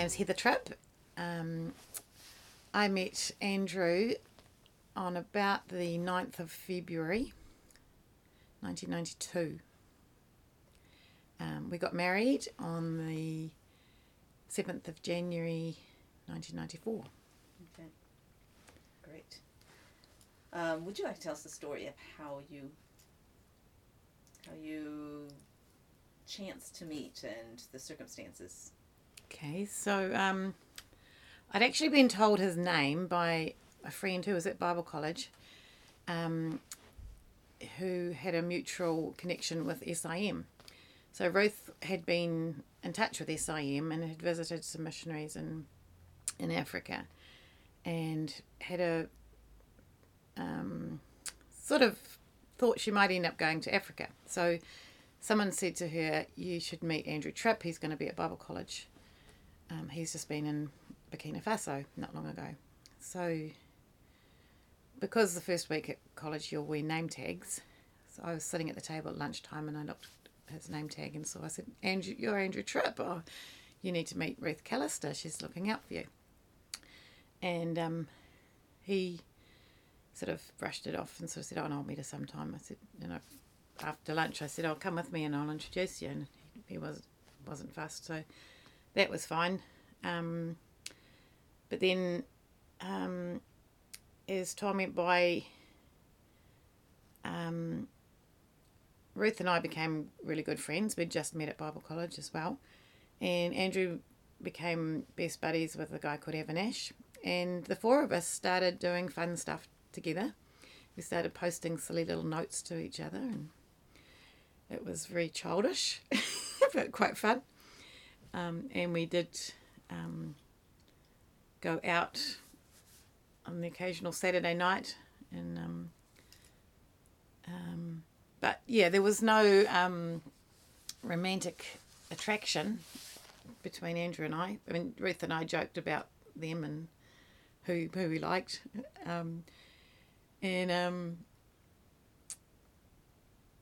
name's Heather Tripp. Um, I met Andrew on about the 9th of February 1992. Um, we got married on the 7th of January 1994. Okay. Great. Um, would you like to tell us the story of how you how you chanced to meet and the circumstances? Okay, so um, I'd actually been told his name by a friend who was at Bible College, um, who had a mutual connection with SIM. So Ruth had been in touch with SIM and had visited some missionaries in in Africa, and had a um, sort of thought she might end up going to Africa. So someone said to her, "You should meet Andrew Tripp. He's going to be at Bible College. Um, he's just been in Burkina Faso not long ago." So because the first week at college you'll wear name tags, so I was sitting at the table at lunchtime and I looked at his name tag and so I said, "Andrew, you're Andrew Tripp. Oh, you need to meet Ruth Callister. She's looking out for you." And um, he sort of brushed it off and sort of said, "Oh, and I'll meet her sometime." I said, you know, after lunch, I said, "Oh, come with me and I'll introduce you." And he was wasn't fussed, so that was fine. Um, but then, um, as time went by, um, Ruth and I became really good friends. We'd just met at Bible College as well, and Andrew became best buddies with a guy called Evan Ash, and the four of us started doing fun stuff together. We started posting silly little notes to each other, and it was very childish, but quite fun. Um, and we did um, go out on the occasional Saturday night, and um, um, but yeah, there was no um, romantic attraction between Andrew and I. I mean, Ruth and I joked about them and who who we liked, um, and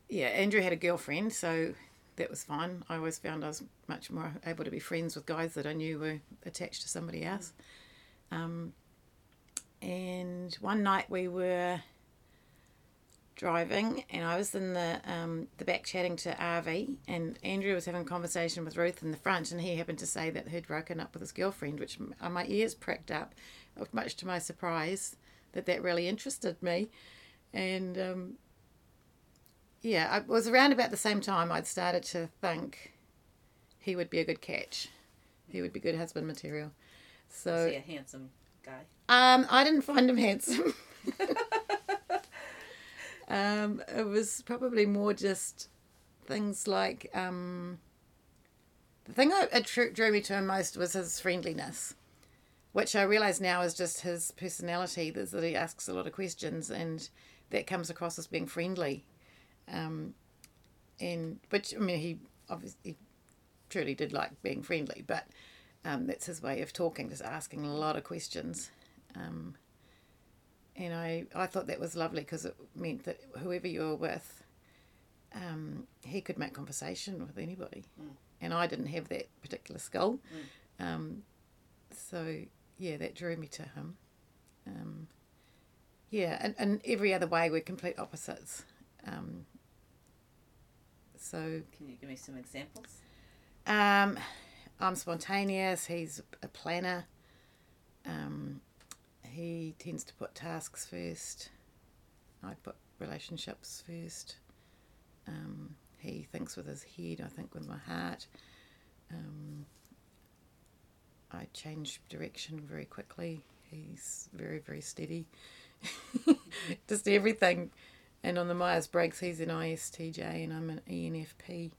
yeah, Andrew had a girlfriend, so that was fine. I always found I was much more able to be friends with guys that I knew were attached to somebody else. Um, and one night we were driving, and I was in the um, the back chatting to RV, and Andrew was having a conversation with Ruth in the front, and he happened to say that he'd broken up with his girlfriend, which uh, my ears pricked up, much to my surprise that that really interested me, and um, yeah, it was around about the same time I'd started to think he would be a good catch, he would be good husband material. So Is he a handsome guy? um, I didn't find him handsome. um, it was probably more just things like um, the thing that drew me to him most was his friendliness, which I realise now is just his personality. That he asks a lot of questions, and that comes across as being friendly. Um, and which I mean, he obviously truly did like being friendly, but um, that's his way of talking, just asking a lot of questions. Um, and I, I thought that was lovely because it meant that whoever you were with, um, he could make conversation with anybody. Mm. And I didn't have that particular skill. Um, so, yeah, that drew me to him. Um, yeah, and, and every other way we're complete opposites. Um, so, Can you give me some examples? um, I'm spontaneous. He's a planner. Um, he tends to put tasks first. I put relationships first. Um, he thinks with his head. I think with my heart. Um, I change direction very quickly. He's very very steady. Just everything. And on the Myers Briggs, he's an ISTJ and I'm an ENFP.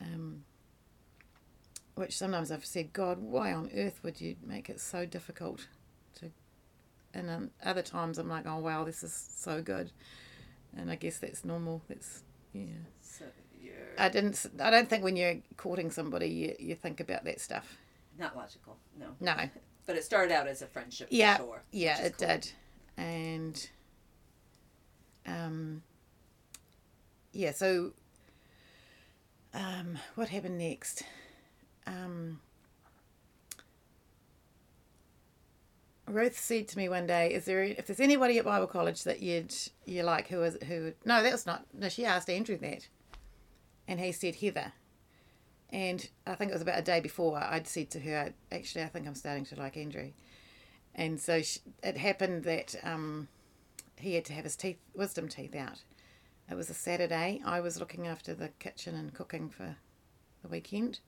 Um, which sometimes I've said, God, why on earth would you make it so difficult to? And um, other times I'm like, oh wow, this is so good, and I guess that's normal. That's yeah. So I didn't. I don't think when you're courting somebody, you, you think about that stuff. not logical, no. No. But it started out as a friendship Yeah, for sure. Yeah, it cool. did, and um, yeah. So, um, what happened next? Um, Ruth said to me one day, "Is there if there's anybody at Bible College that you'd you like who is who?" No, that was not. No, she asked Andrew that, and he said Heather. And I think it was about a day before I'd said to her, "Actually, I think I'm starting to like Andrew." And so she, it happened that um, he had to have his teeth, wisdom teeth out. It was a Saturday. I was looking after the kitchen and cooking for the weekend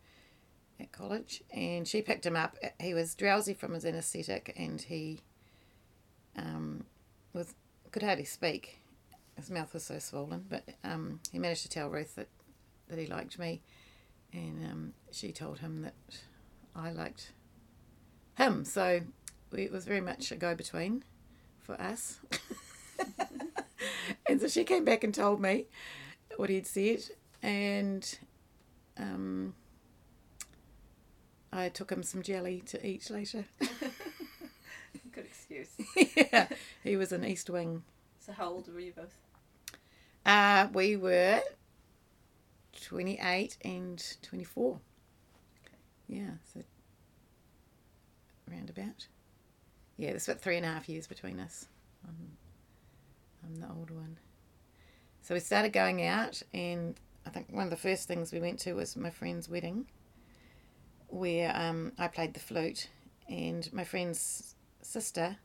at college, and she picked him up. He was drowsy from his anaesthetic, and he um, was could hardly speak. His mouth was so swollen, but um, he managed to tell Ruth that, that he liked me, and um, she told him that I liked him. So we, it was very much a go between for us. and so she came back and told me what he'd said, and um, I took him some jelly to eat later. Good excuse. yeah, he was an East Wing. So how old were you both? Uh, we were 28 and 24. Yeah, so roundabout. Yeah, there's about three and a half years between us. I'm, I'm the older one. So we started going out, and I think one of the first things we went to was my friend's wedding, where um, I played the flute, and my friend's sister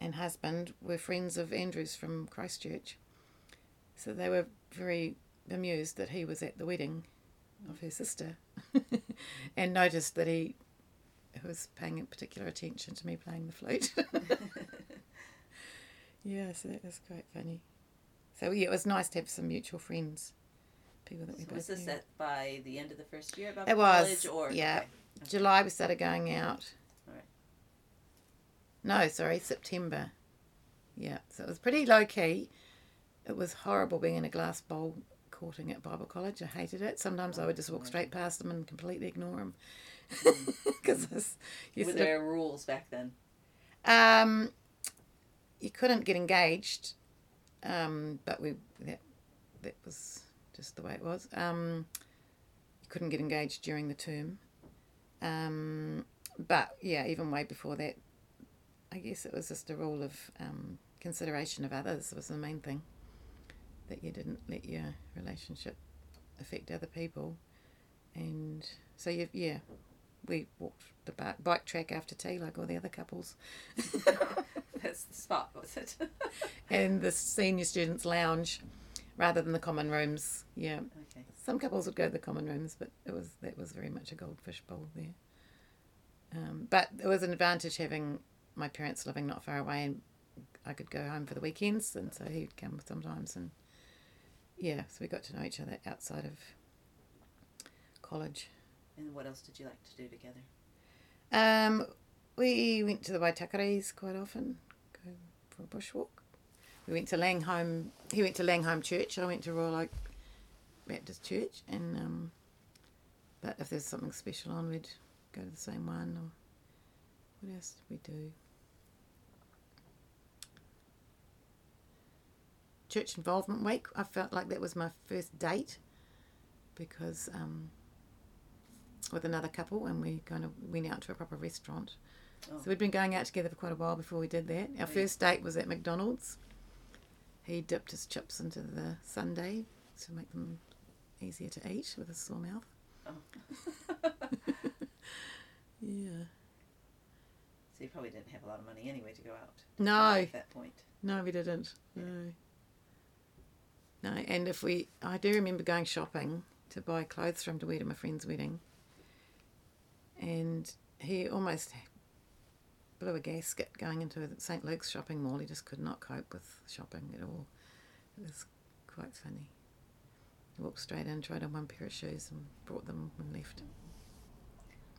and husband were friends of Andrew's from Christchurch. So they were very amused that he was at the wedding of her sister and noticed that he was paying particular attention to me playing the flute. yeah, so that was quite funny. So yeah, it was nice to have some mutual friends, people that we So both was this knew. at by the end of the first year about It was, college or yeah. okay. July we started going out. Alright. No, sorry, September. Yeah, so it was pretty low key. It was horrible being in a glass bowl courting at Bible College. I hated it. Sometimes I would just walk straight past them and completely ignore them because you Were of there rules back then? Um, you couldn't get engaged, um, but we that that was just the way it was. Um, you couldn't get engaged during the term, um, but yeah, even way before that, I guess it was just a rule of um, consideration of others was the main thing. That you didn't let your relationship affect other people, and so you yeah, we walked the bi- bike track after tea like all the other couples. That's the spot, was it? and the senior students lounge rather than the common rooms. Yeah, okay. some couples would go to the common rooms, but it was that was very much a goldfish bowl there. Um, but it was an advantage having my parents living not far away, and I could go home for the weekends, and so he'd come sometimes, and yeah, so we got to know each other outside of college. And what else did you like to do together? Um, we went to the Waitakeres quite often, for a bushwalk. We went to Langholm. He went to Langholm Church. I went to Royal Oak Baptist Church, and um, but if there's something special on, we'd go to the same one. Or what else did we do? Church involvement week. I felt like that was my first date because um, with another couple, and we kind of went out to a proper restaurant. Oh. So we'd been going out together for quite a while before we did that. Our first date was at McDonald's. He dipped his chips into the sundae to make them easier to eat with a sore mouth. Oh. Yeah. So you probably didn't have a lot of money anyway to go out. No, At that point. no, we didn't. No. No, and if we, I do remember going shopping to buy clothes for him to wear to my friend's wedding, and he almost blew a gasket going into St Luke's shopping mall. He just could not cope with shopping at all. It was quite funny. He walked straight in, tried on one pair of shoes, and brought them and left.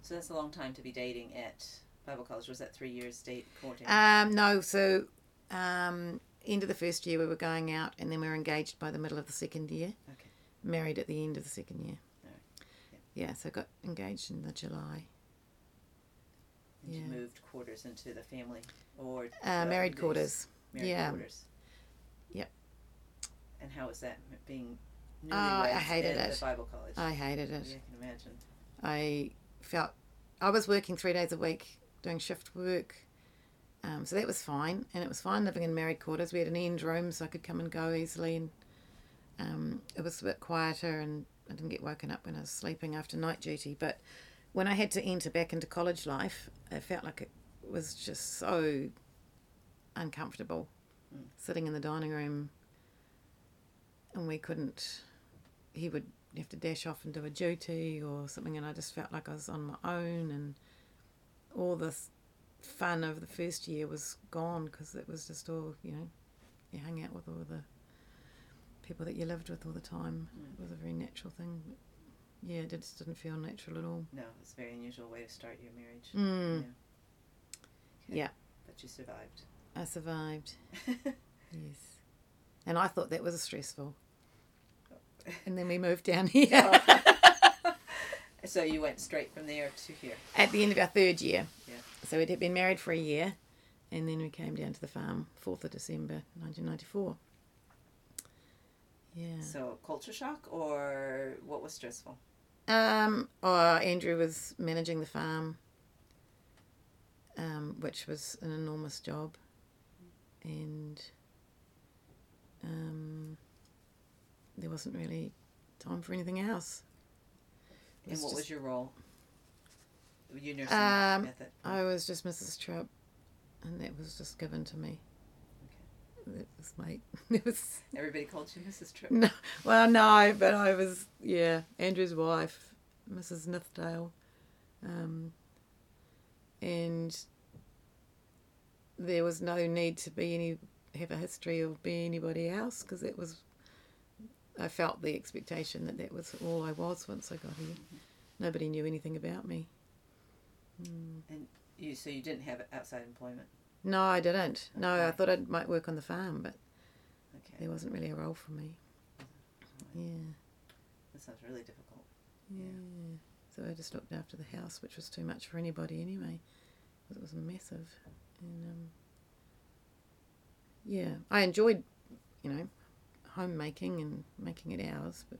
So that's a long time to be dating at Bible college. Was that three years date courting? Um, no, so um, end of the first year we were going out, and then we were engaged by the middle of the second year. Okay. Married at the end of the second year. Alright. Yeah, so got engaged in the July. And you yeah. moved quarters into the family or Uh, married quarters. Married Yeah. quarters. Yep. And how was that being Oh, I hated it. the Bible college? I hated it. Yeah, I can imagine. I felt I was working three days a week doing shift work. Um, so that was fine, and it was fine living in married quarters. We had an end room, so I could come and go easily, and um, it was a bit quieter, and I didn't get woken up when I was sleeping after night duty. But when I had to enter back into college life, it felt like it was just so uncomfortable, Mm. sitting in the dining room, and we couldn't. He would have to dash off and do a duty or something, and I just felt like I was on my own, and all this fun of the first year was gone because it was just all you know you hung out with all the people that you lived with all the time Mm. it was a very natural thing yeah it just didn't feel natural at all No, it's a very unusual way to start your marriage. mm. Okay. Yeah. But you survived. i survived yes and i thought that was stressful and then we moved down here so you went straight from there to here. at the end of our third year Yeah. so we'd been married for a year and then we came down to the farm 4th of december 1994 yeah So culture shock or what was stressful? Um, oh, Andrew was managing the farm, um, which was an enormous job, and um, there wasn't really time for anything else. And what just- was your role? Were you nursing Um, that? I was just Mrs. Tripp, and that was just given to me. That was my. It was Everybody called you Mrs. Tripp. no, well, no, but I was yeah Andrew's wife, Mrs. Nithdale, um, and there was no need to be any have a history of be anybody else because it was. I felt the expectation that that was all I was once I got here. Nobody knew anything about me. Mm. You so you didn't have outside employment. No, I didn't. No, I thought I might work on the farm, but Okay. there wasn't really a role for me. Yeah. That sounds really difficult. Yeah. So I just looked after the house, which was too much for anybody anyway, because it was massive. And um, yeah, I enjoyed, you know, homemaking and making it ours. But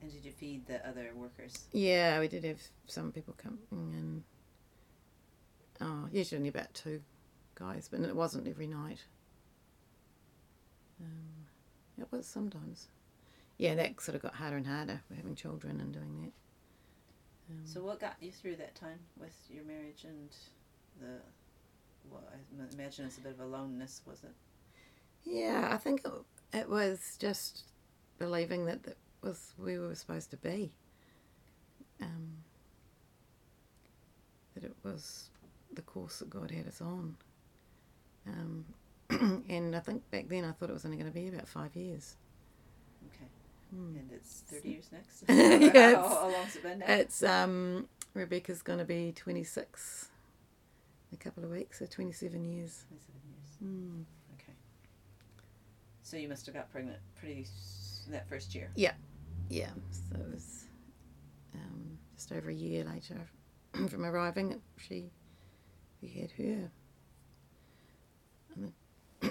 And did you feed the other workers? yeah, we did have some people coming and oh, usually only about two guys, but it wasn't every night. Um, it was sometimes. Yeah, that sort of got harder and harder. We're having children and doing that. Um, So what got you through that time with your marriage and the? Well, I imagine it's a bit of aloneness, was it? Yeah, I think it, it was just believing that that was where we were supposed to be. Um, that it was the course that God had us on. Um, and I think back then I thought it was only going to be about five years. Okay. Hmm. And it's thirty years next. Yeah, how, it's- how long's it been now? It's um, Rebecca's going to be 26 in a couple of weeks, so 27 years. Twenty-seven years. Mm. Okay. So you must have got pregnant pretty that first year. Yeah, Yeah. so it was um, just over a year later from arriving. that She, we had her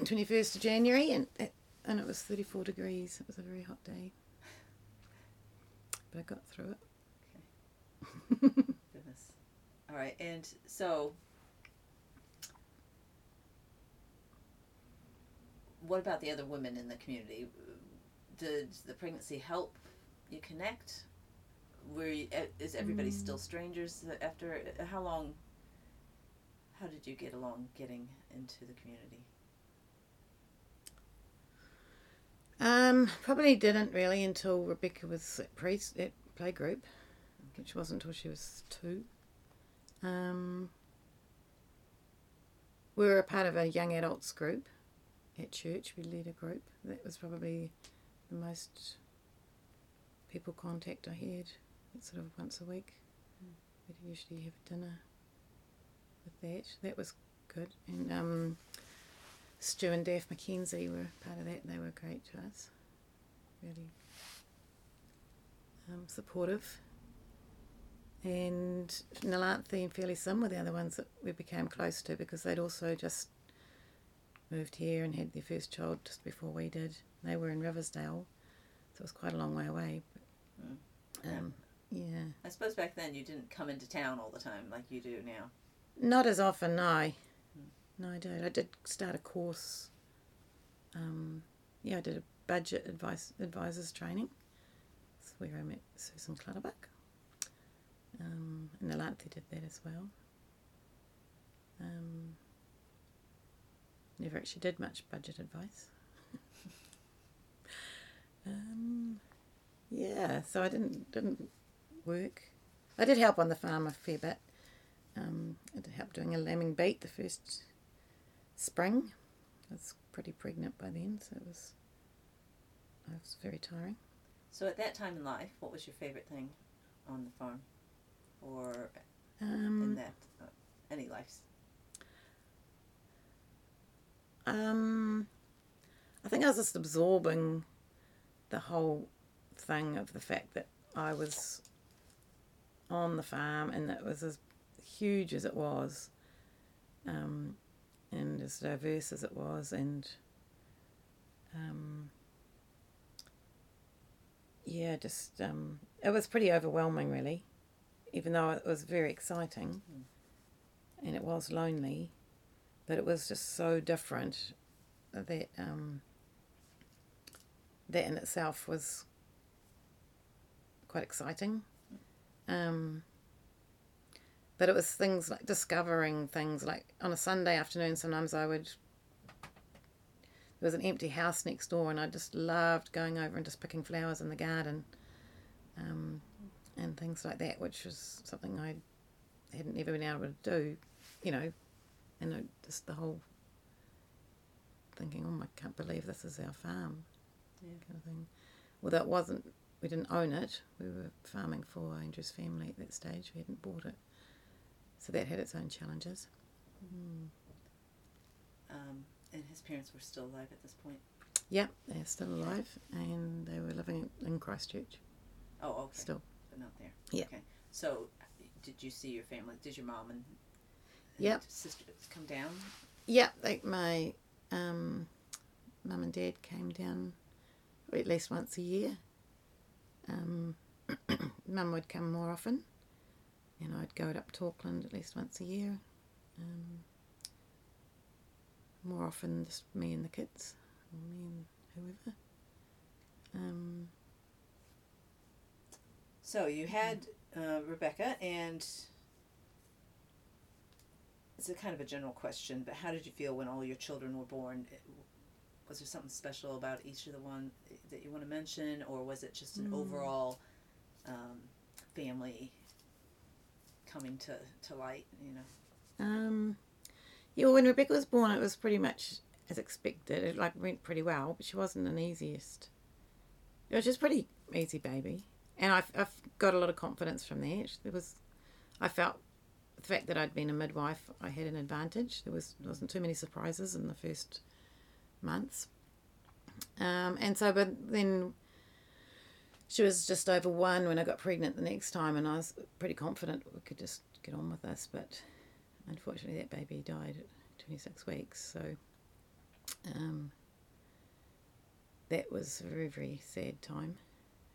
21st of January, and it, and it was 34 degrees. It was a very hot day, but I got through it. Okay. Goodness. All right, and so what about the other women in the community? Did the pregnancy help you connect? Were you, is everybody mm. still strangers after? How long? How did you get along getting into the community? Um, probably didn't really until Rebecca was at pre at playgroup, which wasn't until she was two. Um, we were a part of a young adults group at church. We led a group. That was probably the most people contact I had. It's sort of once a week. We'd usually have a dinner with that. That was good. And um, Stu and Daph McKenzie were part of that. and They were great to us. Really um, supportive. And Nalanthe and Fairly Sim were the other ones that we became close to because they'd also just moved here and had their first child just before we did. They were in Riversdale, so it was quite a long way away. But, um, yeah. I suppose back then you didn't come into town all the time like you do now. Not as often, no. No, I don't. I did start a course. Um, yeah, I did a budget advice advisors training. That's where I met Susan Clutterbuck. Um, and Alanthe did that as well. Um, never actually did much budget advice. um, yeah, so I didn't didn't work. I did help on the farm a fair bit. Um, I did help doing a lambing beat the first spring. I was pretty pregnant by then, so it was it was very tiring. So at that time in life, what was your favorite thing on the farm, or in Um, that uh, any life? um, I think I was just absorbing the whole thing of the fact that I was on the farm and that it was as huge as it was, um, and as diverse as it was, and um, yeah, just um, it was pretty overwhelming, really. Even though it was very exciting, and it was lonely, but it was just so different that um, that in itself was quite exciting. Um, but it was things like discovering things like on a Sunday afternoon. Sometimes I would. There was an empty house next door, and I just loved going over and just picking flowers in the garden, um, and things like that, which was something I hadn't ever been able to do, you know, and just the whole thinking, oh, I can't believe this is our farm, Yeah. kind of thing. Although it wasn't, we didn't own it. We were farming for Andrew's family at that stage. We hadn't bought it, so that had its own challenges. Mm. Um, and his parents were still alive at this point. Yep, they're still alive, and they were living in Christchurch Oh, okay. still. But not there. Yeah. Okay. So, did you see your family? Did your mom and, and Yep. sisters come down? Yeah, like my um, mum and dad came down at least once a year. Um, mum would come more often, and I'd go up to Auckland at least once a year. Um, more often, just me and the kids, or me and whoever. Um, So you had uh, Rebecca, and it's a kind of a general question, but how did you feel when all your children were born? Was there something special about each of the one that you want to mention, or was it just an Mm. overall um, family coming to, to light? You know. Um, yeah, well, when Rebecca was born, it was pretty much as expected. It like went pretty well, but she wasn't an easiest. It was just pretty easy baby, and I've, I've got a lot of confidence from that. There was, I felt the fact that I'd been a midwife, I had an advantage. There was there wasn't too many surprises in the first months, um, and so but then. She was just over one when I got pregnant the next time, and I was pretty confident we could just get on with this. But unfortunately that baby died at 26 weeks so um, that was a very very sad time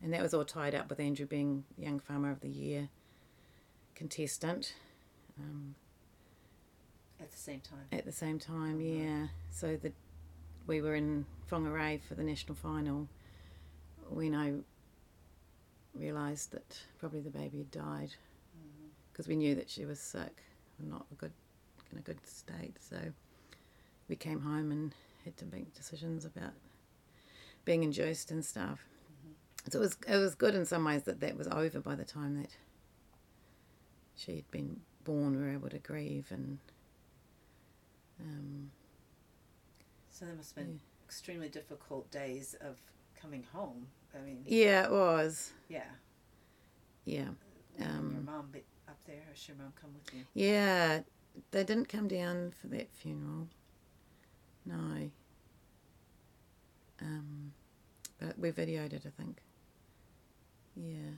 and that was all tied up with andrew being young farmer of the year contestant um, At the same time. at the same time yeah so the we were in whangarei for the national final when i realised that probably the baby had died because we knew that she was sick and not a good in a good state. So we came home and had to make decisions about being induced and stuff. So it was it was good in some ways that that was over by the time that she had been born. We were able to grieve and um, So there must have been extremely difficult days of coming home. I mean, yeah, it was yeah. yeah. Having your Um, mom be up there. Has your mom come with you? Yeah, they didn't come down for that funeral. No. Um, but we videoed it, I think. Yeah.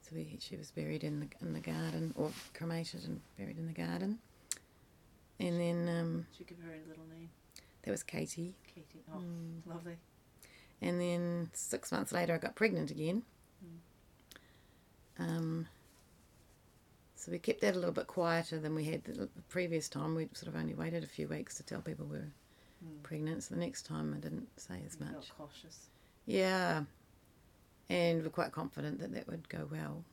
So we, she was buried in the in the garden, or cremated and buried in the garden. And then um, you give her a little name? there was Katie. Katie. Oh, Mm. lovely. And then six months later, I got pregnant again. Um, So we kept that a little bit quieter than we had the, previous time. We sort of only waited a few weeks to tell people we were Mm. pregnant. So the next time I didn't say as You felt much. cautious. Yeah, and we're quite confident that that would go well.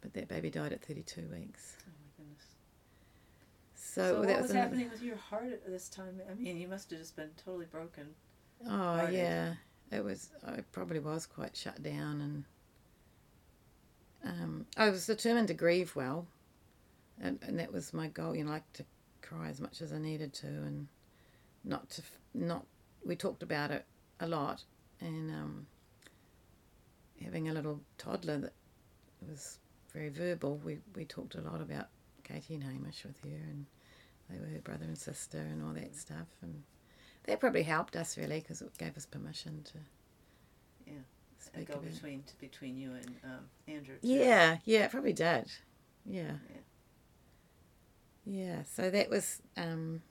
But that baby died at 32 weeks. Oh my goodness. So, So, that what was another- happening with your heart at this time? I mean, you must have just been totally broken. Oh yeah, it was. I probably was quite shut down, and um, I was determined to grieve well, and, and that was my goal. You know, like to cry as much as I needed to, and not to not. We talked about it a lot, and um, having a little toddler that was very verbal. We we talked a lot about Katie and Hamish with her, and they were her brother and sister, and all that stuff, and that probably helped us really because it gave us permission to Yeah. Speak go between to between you and um, Andrew. too. Yeah, yeah, it probably did. Yeah. Yeah. Yeah. So that was um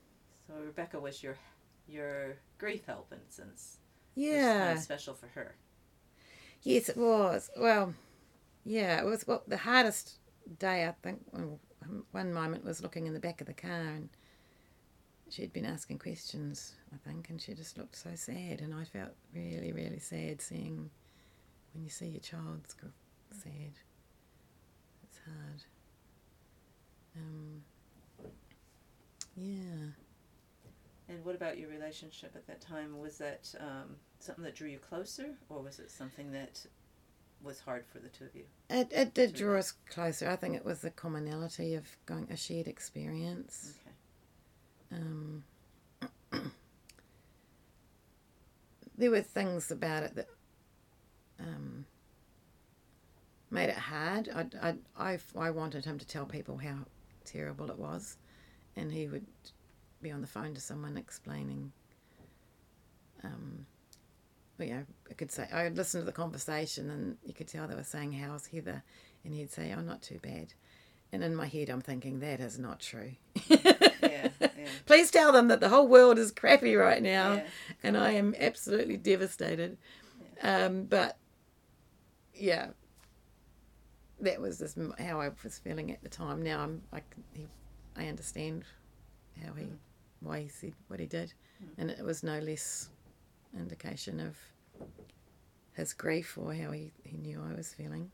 So Rebecca was your your grief help in a sense. Which kind yeah. of special for her. Yes, it was. Well, yeah, it was well, the hardest day I think well, one moment was looking in the back of the car and she'd been asking questions, I think, and she just looked so sad and I felt really, really sad seeing when you see your child's sad. It's hard. Um, yeah. And what about your relationship at that time? Was that um, something that drew you closer, or was it something that was hard for the two of you? It, it did draw us closer. I think it was the commonality of going a shared experience. Okay. Um, there were things about it that um, made it hard. I, I, I, I wanted him to tell people how terrible it was, and he would be on the phone to someone explaining. Um, well, you know, I could say I would listen to the conversation, and you could tell they were saying, "How's Heather?" and he'd say, "Oh, not too bad." And in my head, I'm thinking that is not true. Yeah. Please tell them that the whole world is crappy right now, Yeah. and I am absolutely devastated. Um, but yeah, that was just how I was feeling at the time. Now I'm I, he, I understand how he why he said what he did, and it was no less indication of his grief or how he, he knew I was feeling.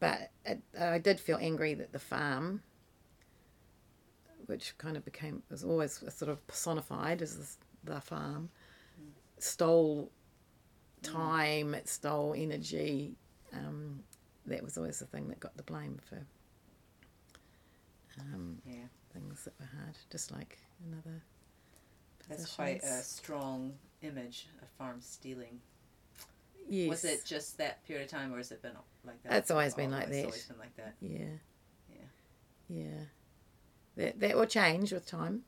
But it, I did feel angry that the farm, which kind of became was always sort of personified as this, the farm, stole time, it stole energy. Um, that was always the thing that got the blame for um, Yeah. things that were hard, just like another. That's quite a strong image of farm stealing. Yes. Was it just that period of time, or has it been like that? It's always been like It's that. always been like that. Yeah. Yeah. Yeah. That that will change with time.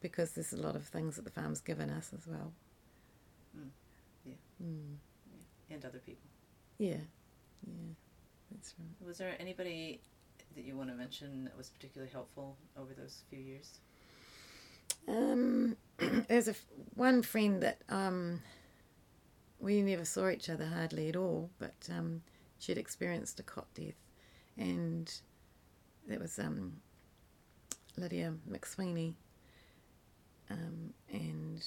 Because there's a lot of things that the farm's given us as well. Mm. Yeah. Mm. And other people. Yeah. Yeah. That's right. Was there anybody that you want to mention that was particularly helpful over those few years? Um, there's a f- one friend that um, we never saw each other hardly at all, but um, she'd experienced a cot death, and that was um, Lydia McSweeney. Um, and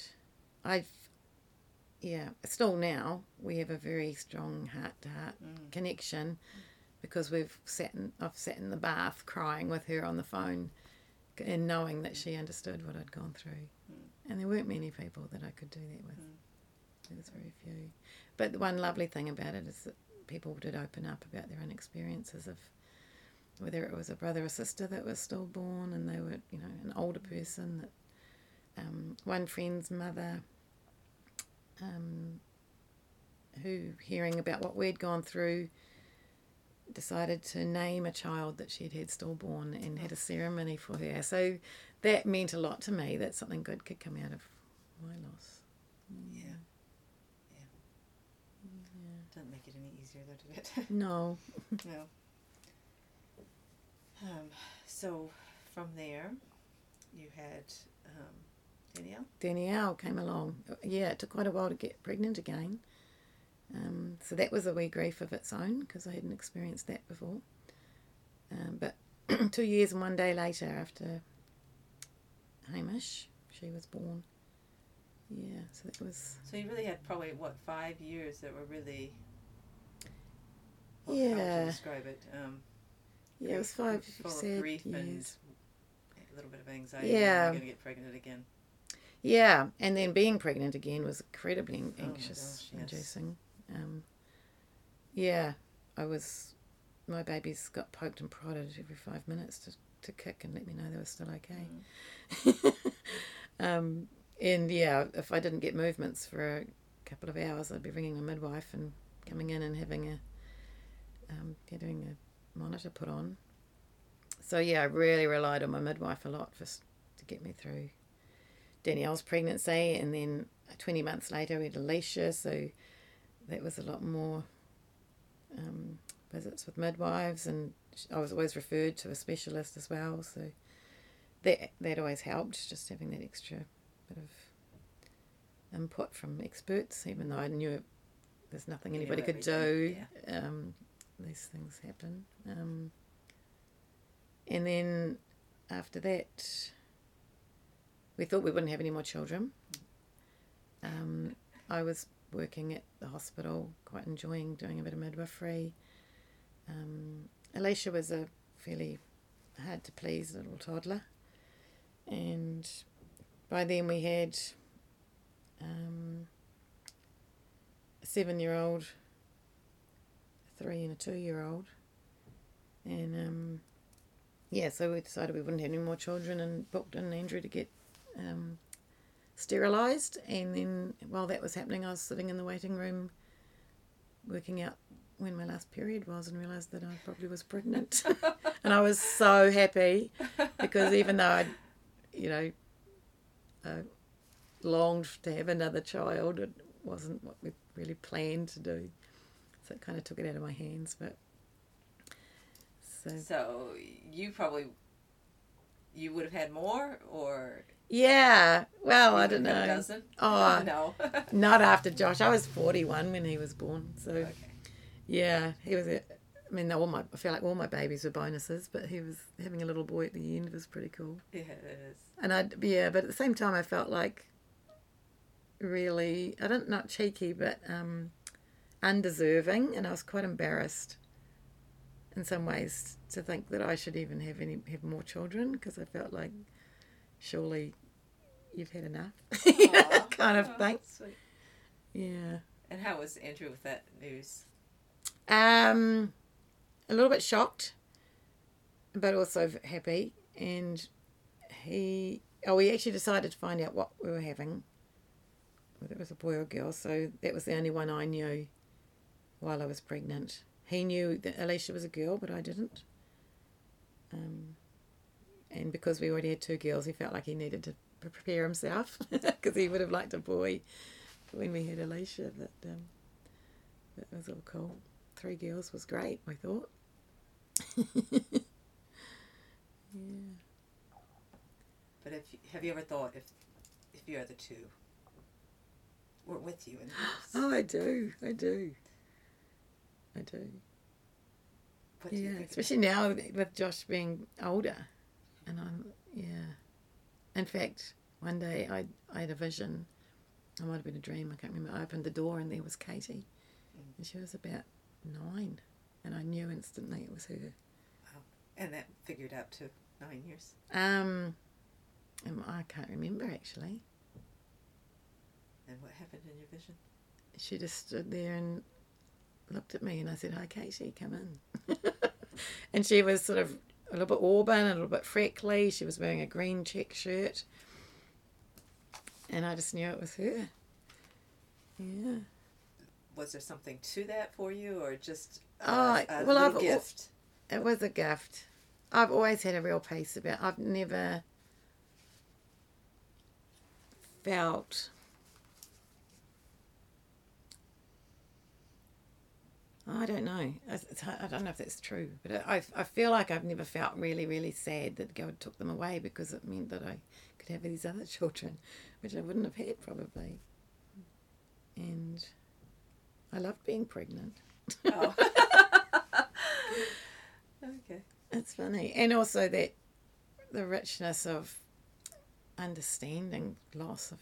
I've, yeah, still now we have a very strong heart to heart Mm. connection because we've sat in, I've sat in the bath crying with her on the phone and knowing that she understood what I'd gone through. And there weren't many people that I could do that with. There was very few. But the one lovely thing about it is that people did open up about their own experiences of whether it was a brother or sister that was stillborn and they were, you know, an older person that um, one friend's mother um, who hearing about what we'd gone through decided to name a child that she'd had stillborn and had a ceremony for her. So that meant a lot to me that something good could come out of my loss. Yeah. Yeah. Doesn't make it any easier though, did it? No. no. Um, so from there, you had um, Danielle. Danielle came along. Yeah, it took quite a while to get pregnant again. Um, so that was a wee grief of its own because I hadn't experienced that before. Um, but two years and one day later, after Hamish, she was born. Yeah, so that was So you really had probably what five years that were really. How would Yeah. you describe it? Um, yeah, it was five full of sad grief and a little bit of anxiety. Yeah. Going to get pregnant again? Yeah, and then being pregnant again was incredibly Oh my anxious gosh, yes. inducing. Um, yeah, I was. My babies got poked and prodded every five minutes to, to kick and let me know they were still okay. Mm. um, and yeah, if I didn't get movements for a couple of hours, I'd be ringing a midwife and coming in and having a um, getting a monitor put on. So yeah, I really relied on my midwife a lot for to get me through Danielle's pregnancy, and then twenty months later we had Alicia, so that was a lot more um, visits with midwives, and I was always referred to a specialist as well. So that that always helped, just having that extra bit of input from experts, even though I knew there's nothing anybody could do. everything, Um, these things happen. Um, and then after that, we thought we wouldn't have any more children. Um, I was working at the hospital, quite enjoying doing a bit of midwifery. Um, Alicia was a fairly hard to please little toddler, and by then we had um, a seven year old, three, and a two year old. And um, yeah, so we decided we wouldn't have any more children and booked in Andrew to get um, sterilised. And then while that was happening, I was sitting in the waiting room working out when my last period was and realised that I probably was pregnant. and I was so happy because even though I, you know, uh, longed to have another child, it wasn't what we really planned to do. So it kind of took it out of my hands. But so So you probably you would have had more, or yeah, well, I don't have had A know. dozen? Oh, no. not after Josh. I was forty-one when he was born. So okay. yeah, he was. A, I mean, all my I feel like all my babies were bonuses, but he was having a little boy at the end was pretty cool. Yeah, it is. And I'd yeah, but at the same time, I felt like really I don't not cheeky, but um, undeserving, and I was quite embarrassed in some ways to think that I should even have any have more children because I felt like surely you've had enough, You know, Aw. kind of Oh, thing. Yeah. And how was Andrew with that news? Um, a little bit shocked, but also happy. And he, oh, we actually decided to find out what we were having, whether it was a boy or a girl. So that was the only one I knew while I was pregnant. He knew that Alicia was a girl, but I didn't. Um, and because we already had two girls, he felt like he needed to prepare himself because he would have liked a boy when we had Alicia. But um, that was all cool three girls was great, we thought. yeah. But if have you ever thought if if your other two were with you in the house? Oh, I do. I do. I do. What Yeah, especially now with- Josh being older, and I'm yeah. In fact, one day I I had a vision. It might have been a dream. I can't remember. I opened the door and there was Katie, and she was about nine, and I knew instantly it was her. Wow, And that figured out to nine years. Um, um, I can't remember actually. And what happened in your vision? she just stood there and looked at me and I said, Hi Katie, come in. and she was sort of a little bit auburn, a little bit freckly. She was wearing a green check shirt. And I just knew it was her. Yeah. Was there something to that for you, or just a, Oh, a well, I've gift? It was a gift. I've always had a real peace about I've never felt I don't know. I don't know if that's true, but I, I feel like I've never felt really, really sad that God took them away because it meant that I could have these other children, which I wouldn't have had probably. And I loved being pregnant. Oh. okay. It's funny, and also that the richness of understanding loss of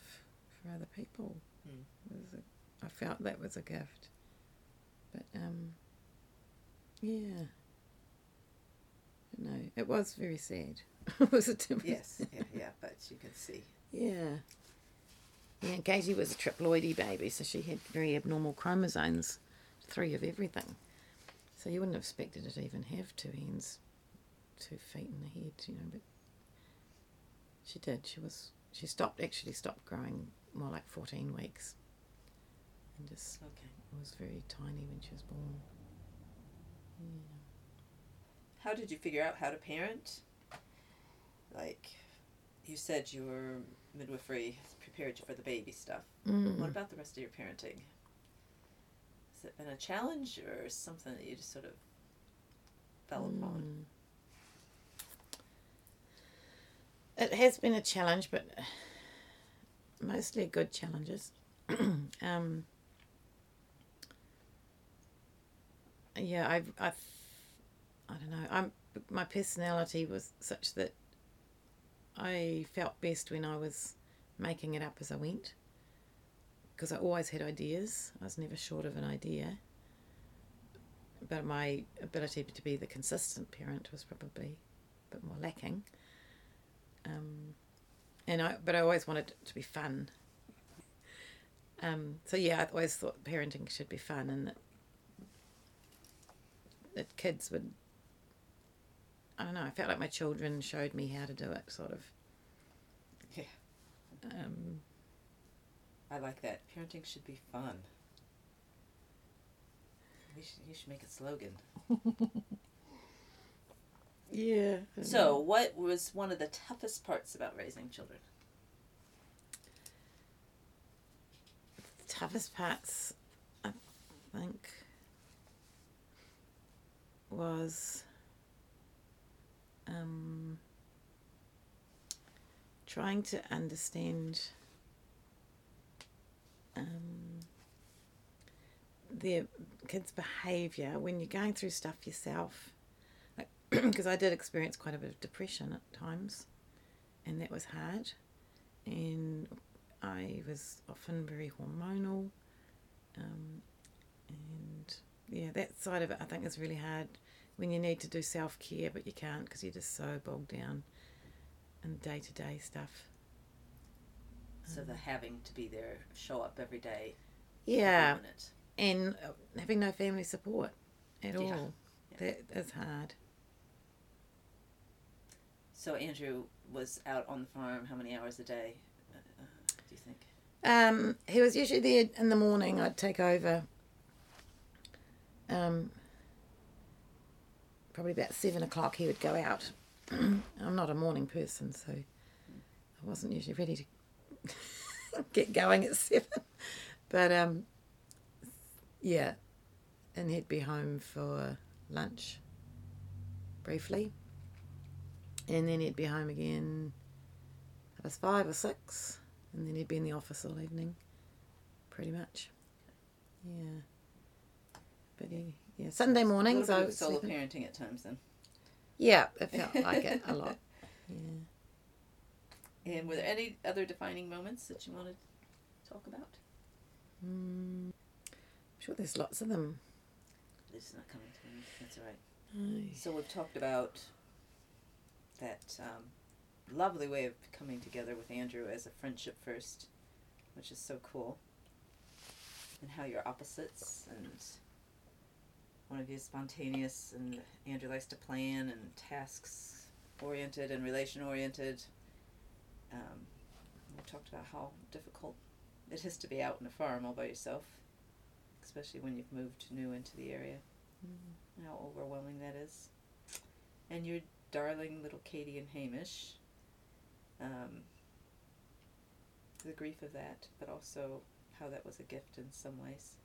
for other people. Mm. Was a, I felt that was a gift, but um, yeah, no, it was very sad. it was a timid. Yes, yeah, yeah, but you can see. Yeah. Yeah, Katie was a triploidy baby, so she had very abnormal chromosomes, three of everything. So you wouldn't have expected it to even have two hands, two feet and a head, you know, but she did. She was she stopped actually stopped growing more like fourteen weeks. And just Okay. Was very tiny when she was born. How did you figure out how to parent? Like, you said you were midwifery prepared you for the baby stuff. Mm. What about the rest of your parenting? Has it been a challenge or something that you just sort of fell upon? Mm. It has been a challenge, but mostly good challenges. um, yeah, I've, I've, I don't know. I'm my personality was such that I felt best when I was making it up as I went, because I always had ideas. I was never short of an idea. But my ability to be the consistent parent was probably a bit more lacking. Um, and I, but I always wanted it to be fun. Um, so yeah, I always thought parenting should be fun, and that, kids would. I don't know. I felt like my children showed me how to do it, sort of. Yeah. Um, I like that. Parenting should be fun. We should, you should make a slogan. yeah. So, what was one of the toughest parts about raising children? the toughest parts, I think, was um, trying to understand um, their kids' behaviour when you're going through stuff yourself. Because I did experience quite a bit of depression at times, and that was hard. And I was often very hormonal, um, yeah, that side of it I think is really hard when you need to do self care, but you can't because you're just so bogged down in day to day stuff. So, the having to be there, show up every day. Yeah, and uh, having no family support at Yeah, all. yeah. That is hard. So, Andrew was out on the farm how many hours a day, uh, uh, do you think? Um, he was usually there in the morning. I'd take over. Um, probably about seven o'clock. He would go out. I'm not a morning person, so I wasn't usually ready to get going at seven. But um, yeah, and he'd be home for lunch briefly, and then he'd be home again. It was five or six and then he'd be in the office all evening, pretty much. Yeah. But he, yeah, Sunday mornings I little bit was solo sleeping. parenting at times then. Yeah, it felt like it a lot. Yeah. And were there any other defining moments that you wanted to talk about? Mm, I'm sure there's lots of them. This is not coming to me. That's all right. Aye. So we've talked about that um, lovely way of coming together with Andrew as a friendship first, which is so cool, and how you're opposites, and one of you is spontaneous, and Andrew likes to plan and tasks oriented and relation oriented. Um, we talked about how difficult it is to be out in a farm all by yourself, especially when you've moved new into the area Mm. how overwhelming that is. And your darling little Katie and Hamish. Um, the grief of that, but also how that was a gift in some ways.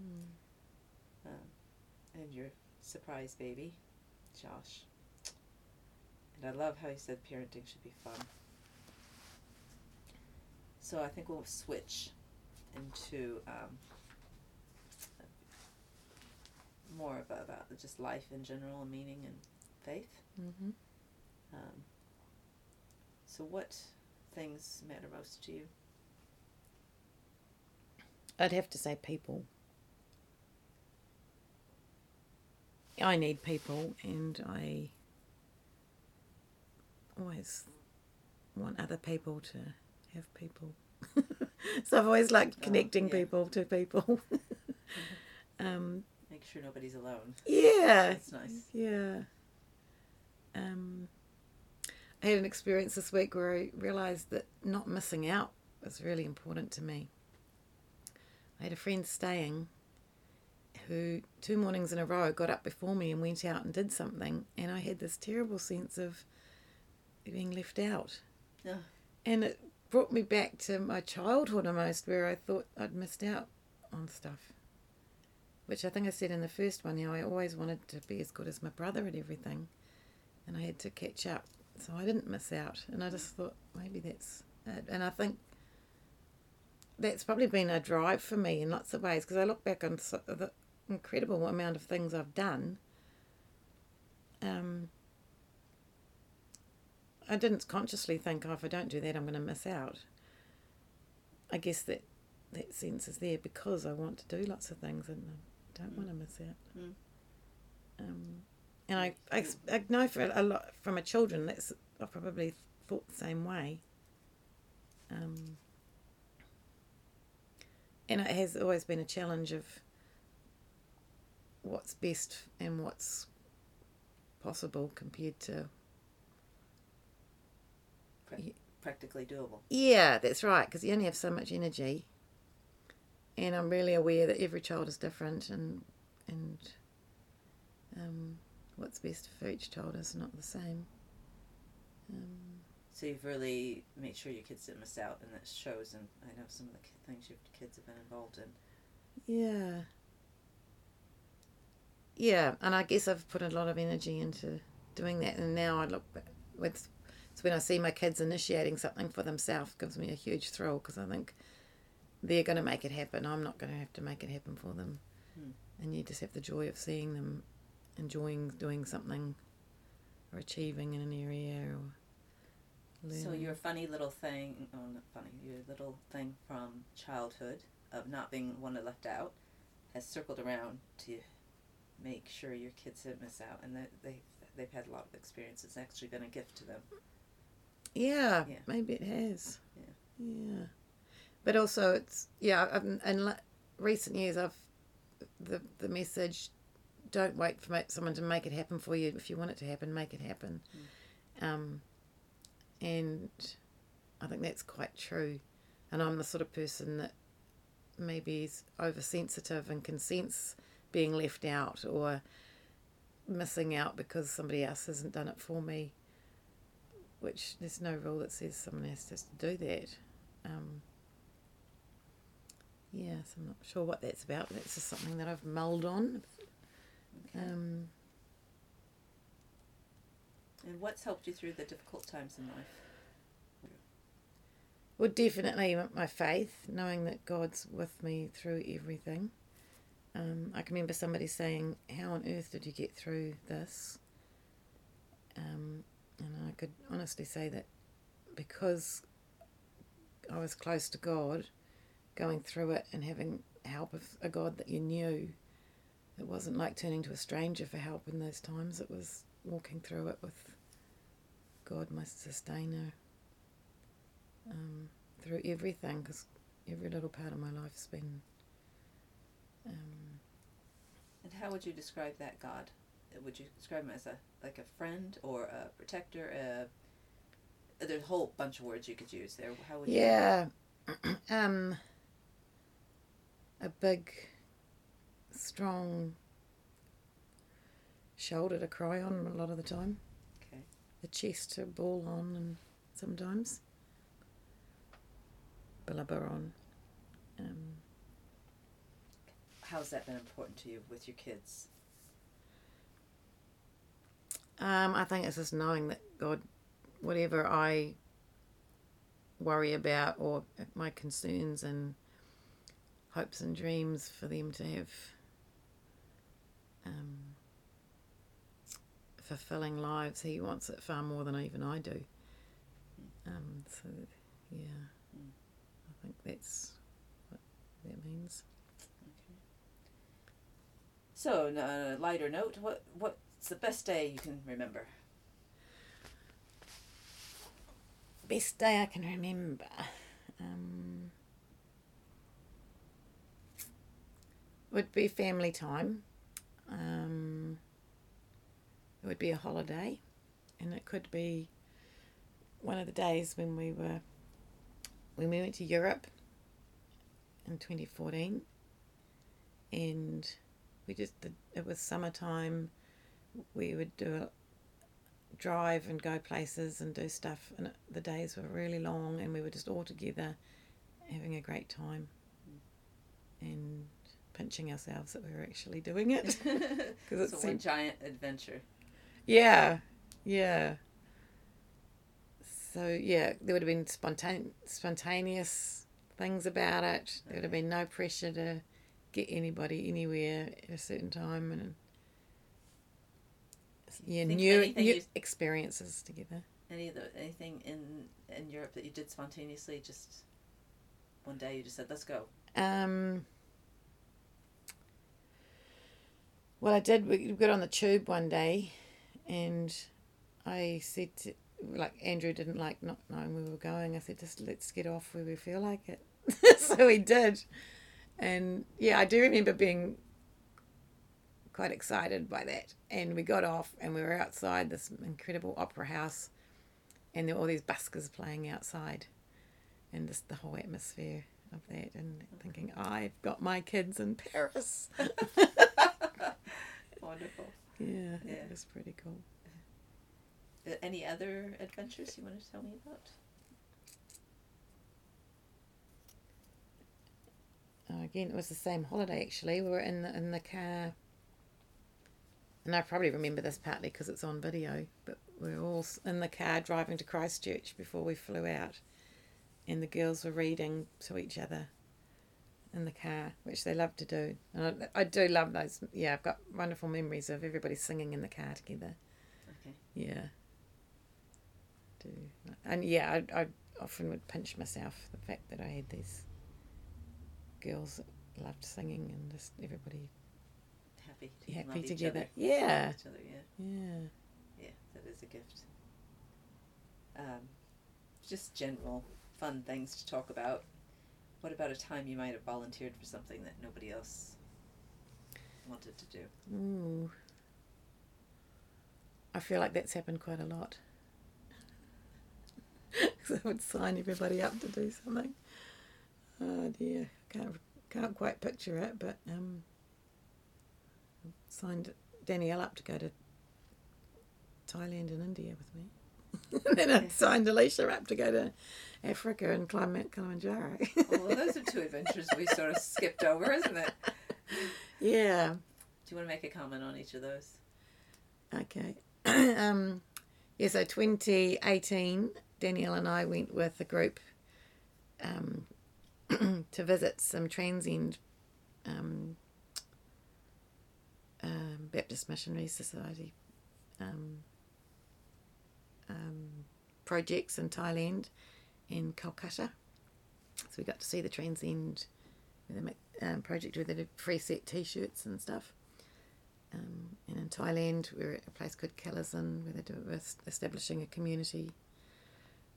Mm. Um, and your surprise baby, Josh. And I love how you said parenting should be fun. So I think we'll switch into um, more of a, about just life in general and meaning and faith. hmm Um, so, what things matter most to you? I'd have to say people. I need people, and I always want other people to have people. so I've always liked Oh, connecting yeah. people to people. um, Make sure nobody's alone. yeah, That's nice. yeah. Um, I had an experience this week where I realised that not missing out was really important to me. I had a friend staying who two mornings in a row got up before me and went out and did something, and I had this terrible sense of being left out. Oh. And it brought me back to my childhood almost, where I thought I'd missed out on stuff. Which I think I said in the first one, you know, I always wanted to be as good as my brother at everything, and I had to catch up. So I didn't miss out, and I just mm. thought maybe that's it. And I think that's probably been a drive for me in lots of ways because I look back on so, the incredible amount of things I've done. Um, I didn't consciously think, oh, if I don't do that, I'm going to miss out. I guess that that sense is there because I want to do lots of things and I don't Mm. want to miss out. Mm. Um, and I, I, I know for a lot from my children, that's I probably thought the same way. Um, and it has always been a challenge of what's best and what's possible compared to Practically doable. Yeah, that's right, because you only have so much energy. And I'm really aware that every child is different and and um, what's best for each child is not the same. Um, So you've really made sure your kids didn't miss out, and that shows. And I know some of the things your kids have been involved in. yeah. Yeah, and I guess I've put a lot of energy into doing that, and now I look back with. So when I see my kids initiating something for themselves, gives me a huge thrill because I think they're going to make it happen. I'm not going to have to make it happen for them, Hmm. and you just have the joy of seeing them enjoying doing something or achieving in an area or. So your funny little thing, oh not funny, your little thing from childhood of not being one that left out, has circled around to make sure your kids don't miss out, and that they they've had a lot of experiences. It's actually been a gift to them. Yeah, Yeah. maybe it has. Yeah. Yeah. But also, it's yeah. I've, in recent years, I've the the message: don't wait for someone to make it happen for you. If you want it to happen, make it happen. Um, and I think that's quite true. And I'm the sort of person that maybe is oversensitive and can sense being left out or missing out because somebody else hasn't done it for me which there's no rule that says someone else has to do that. Um, yeah, so I'm not sure what that's about. But that's just something that I've mulled on. Okay. Um, and what's helped you through the difficult times in life? well, definitely my faith, knowing that God's with me through everything. Um, I can remember somebody saying, "How on earth did you get through this?" Um, and I could honestly say that because I was close to God, going through it and having help of a God that you knew, it wasn't like turning to a stranger for help in those times. It was walking through it with God, my sustainer, um, through everything, because every little part of my life's been. Um, And how would you describe that God? Would you describe him as a like a friend or a protector? A, there's a whole bunch of words you could use there. How would you? Yeah. um, a big, strong shoulder to cry on a lot of the time. Okay. The chest to ball on and sometimes. Blubber on. Um, How's that been important to you with your kids? Um, I think it's just knowing that God, whatever I worry about or my concerns and hopes and dreams for them to have um, fulfilling lives. He wants it far more than even I do. Um, so, yeah, Mm. I think that's what that means. So, on a lighter note, what what's the best day you can remember? Best day I can remember. Um, would be family time. Um, it would be a holiday, and it could be one of the days when we were when we went to Europe in twenty fourteen, and we just did, it was summertime. We would do a drive and go places and do stuff, and the days were really long, and we were just all together, having a great time, and pinching ourselves that we were actually doing it. so it one seemed- giant adventure. Yeah, yeah. So yeah, there would have been spontane- spontaneous things about it. There would have been no pressure to get anybody anywhere at a certain time, and yeah, new new you- experiences together. Any of the anything in in Europe that you did spontaneously? Just one day you just said, "Let's go." Um, well, I did. We got on the tube one day, and I said, to, like Andrew didn't like not knowing we were going. I said, just let's get off where we feel like it. so we did, and yeah, I do remember being quite excited by that. And we got off, and we were outside this incredible opera house, and there were all these buskers playing outside, and just the whole atmosphere of that and thinking I've got my kids in Paris. Wonderful. Yeah, Yeah. it was pretty cool. Uh, Any other adventures you want to tell me about? Oh, again, it was the same holiday actually. We were in the in the car, and I probably remember this partly because it's on video. But we were all in the car driving to Christchurch before we flew out, and the girls were reading to each other in the car, which they love to do. And I, I do love those. Yeah, I've got wonderful memories of everybody singing in the car together. Okay. Yeah. Do and yeah, I, I often would pinch myself the fact that I had these girls loved singing and just everybody Happy. To happy together. Yeah, other, yeah. yeah. Yeah, that is a gift. Um, just general fun things to talk about. What about a time you might have volunteered for something that nobody else wanted to do? Ooh. I feel like that's happened quite a lot. 'Cause I would sign everybody up to do something. Oh dear, can't can't quite picture it, but um, I signed Danielle up to go to Thailand and India with me. and then I signed Alicia up to go to Africa and climb Mount Kilimanjaro. well, those are two adventures we sort of skipped over, isn't it? yeah. Do you want to make a comment on each of those? Okay. um, yeah, so 2018, Danielle and I went with a group um, to visit some Tranzsend um, um, Baptist Missionary Society um, um, projects in Thailand and Calcutta. So we got to see the Tranzsend um, project where they did Freeset t-shirts and stuff. Um, and in Thailand, we we're at a place called Kalasin, where they're establishing a community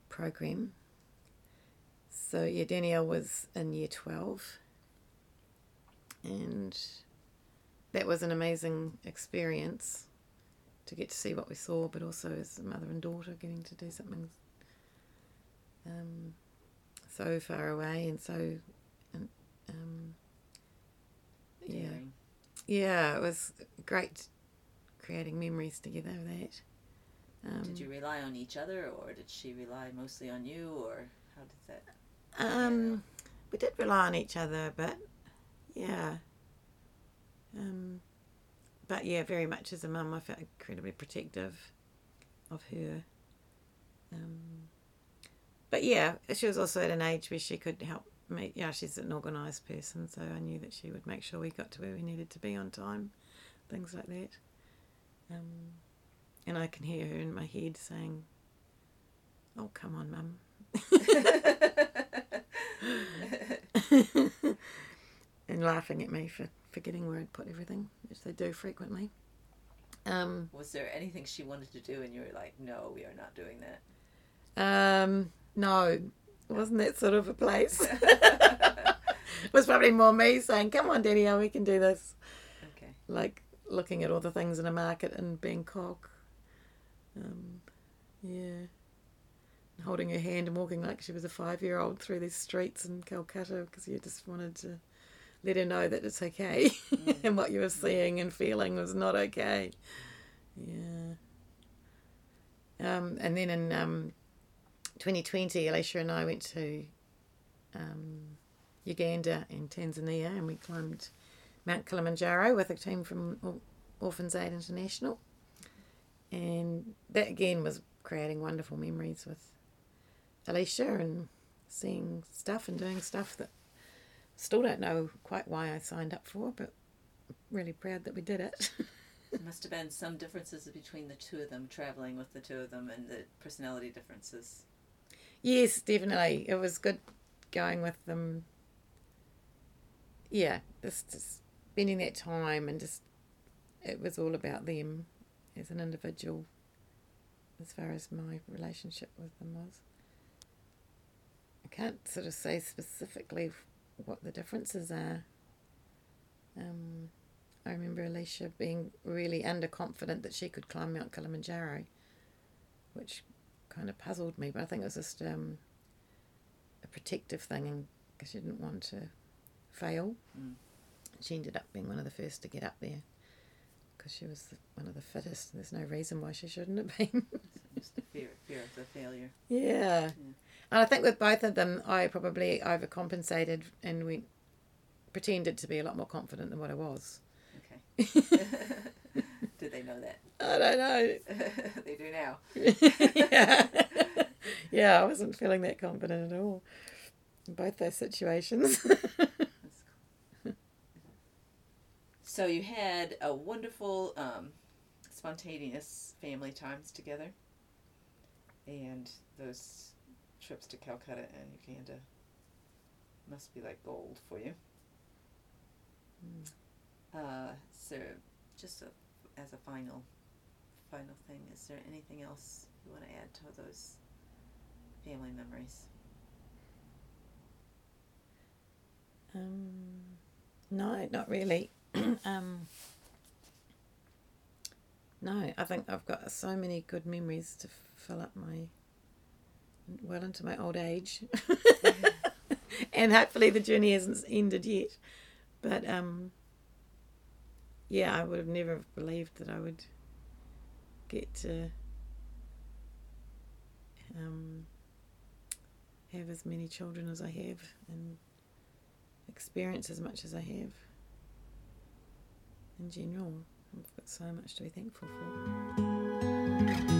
program. So yeah, Danielle was in year twelve, and that was an amazing experience to get to see what we saw, but also as a mother and daughter getting to do something um, so far away and so and, um, yeah. Yeah, it was great creating memories together with that. Um, Did you rely on each other, or did she rely mostly on you, or how did that? Um, we did rely on each other, but yeah. Um, but yeah, very much as a mum, I felt incredibly protective of her. Um, but yeah, she was also at an age where she could help me. Yeah, she's an organised person, so I knew that she would make sure we got to where we needed to be on time, things like that. Um, and I can hear her in my head saying, "Oh, come on, mum." and laughing at me for forgetting where I'd put everything, which they do frequently. Um, Was there anything she wanted to do, and you were like, "No, we are not doing that." um, no, wasn't that sort of a place. it was probably more me saying, "Come on, Danielle, we can do this." Okay. Like looking at all the things in a market in Bangkok. Um, yeah. Holding her hand and walking like she was a five year old through these streets in Calcutta because you just wanted to let her know that it's okay and what you were seeing and feeling was not okay. Yeah. Um, and then in um, 2020, Alicia and I went to um, Uganda and Tanzania and we climbed Mount Kilimanjaro with a team from Or- Orphans Aid International. And that again was creating wonderful memories with Alicia and seeing stuff and doing stuff that still don't know quite why I signed up for, but really proud that we did it. Must have been some differences between the two of them, traveling with the two of them, and the personality differences. yes, definitely. It was good going with them. Yeah, just, just spending that time and just it was all about them as an individual as far as my relationship with them was. I can't sort of say specifically what the differences are. Um, I remember Alicia being really underconfident that she could climb Mount Kilimanjaro, which kind of puzzled me, but I think it was just um, a protective thing because she didn't want to fail. Mm. She ended up being one of the first to get up there because she was the, one of the fittest. There's no reason why she shouldn't have been. Just a fear, fear of the failure. yeah. And I think with both of them, I probably overcompensated and went pretended to be a lot more confident than what I was. Okay. Did they know that? I don't know. they do now. yeah. yeah, I wasn't feeling that confident at all in both those situations. Cool. So you had a wonderful, um, spontaneous family times together, and those trips to Calcutta and Uganda must be like gold for you. Uh, so, just a, as a final, final thing, is there anything else you want to add to those family memories? Um, no, not really. um, no, I think I've got so many good memories to fill up my well into my old age, and hopefully the journey hasn't ended yet. But um, yeah, I would have never believed that I would get to um, have as many children as I have and experience as much as I have in general. I've got so much to be thankful for.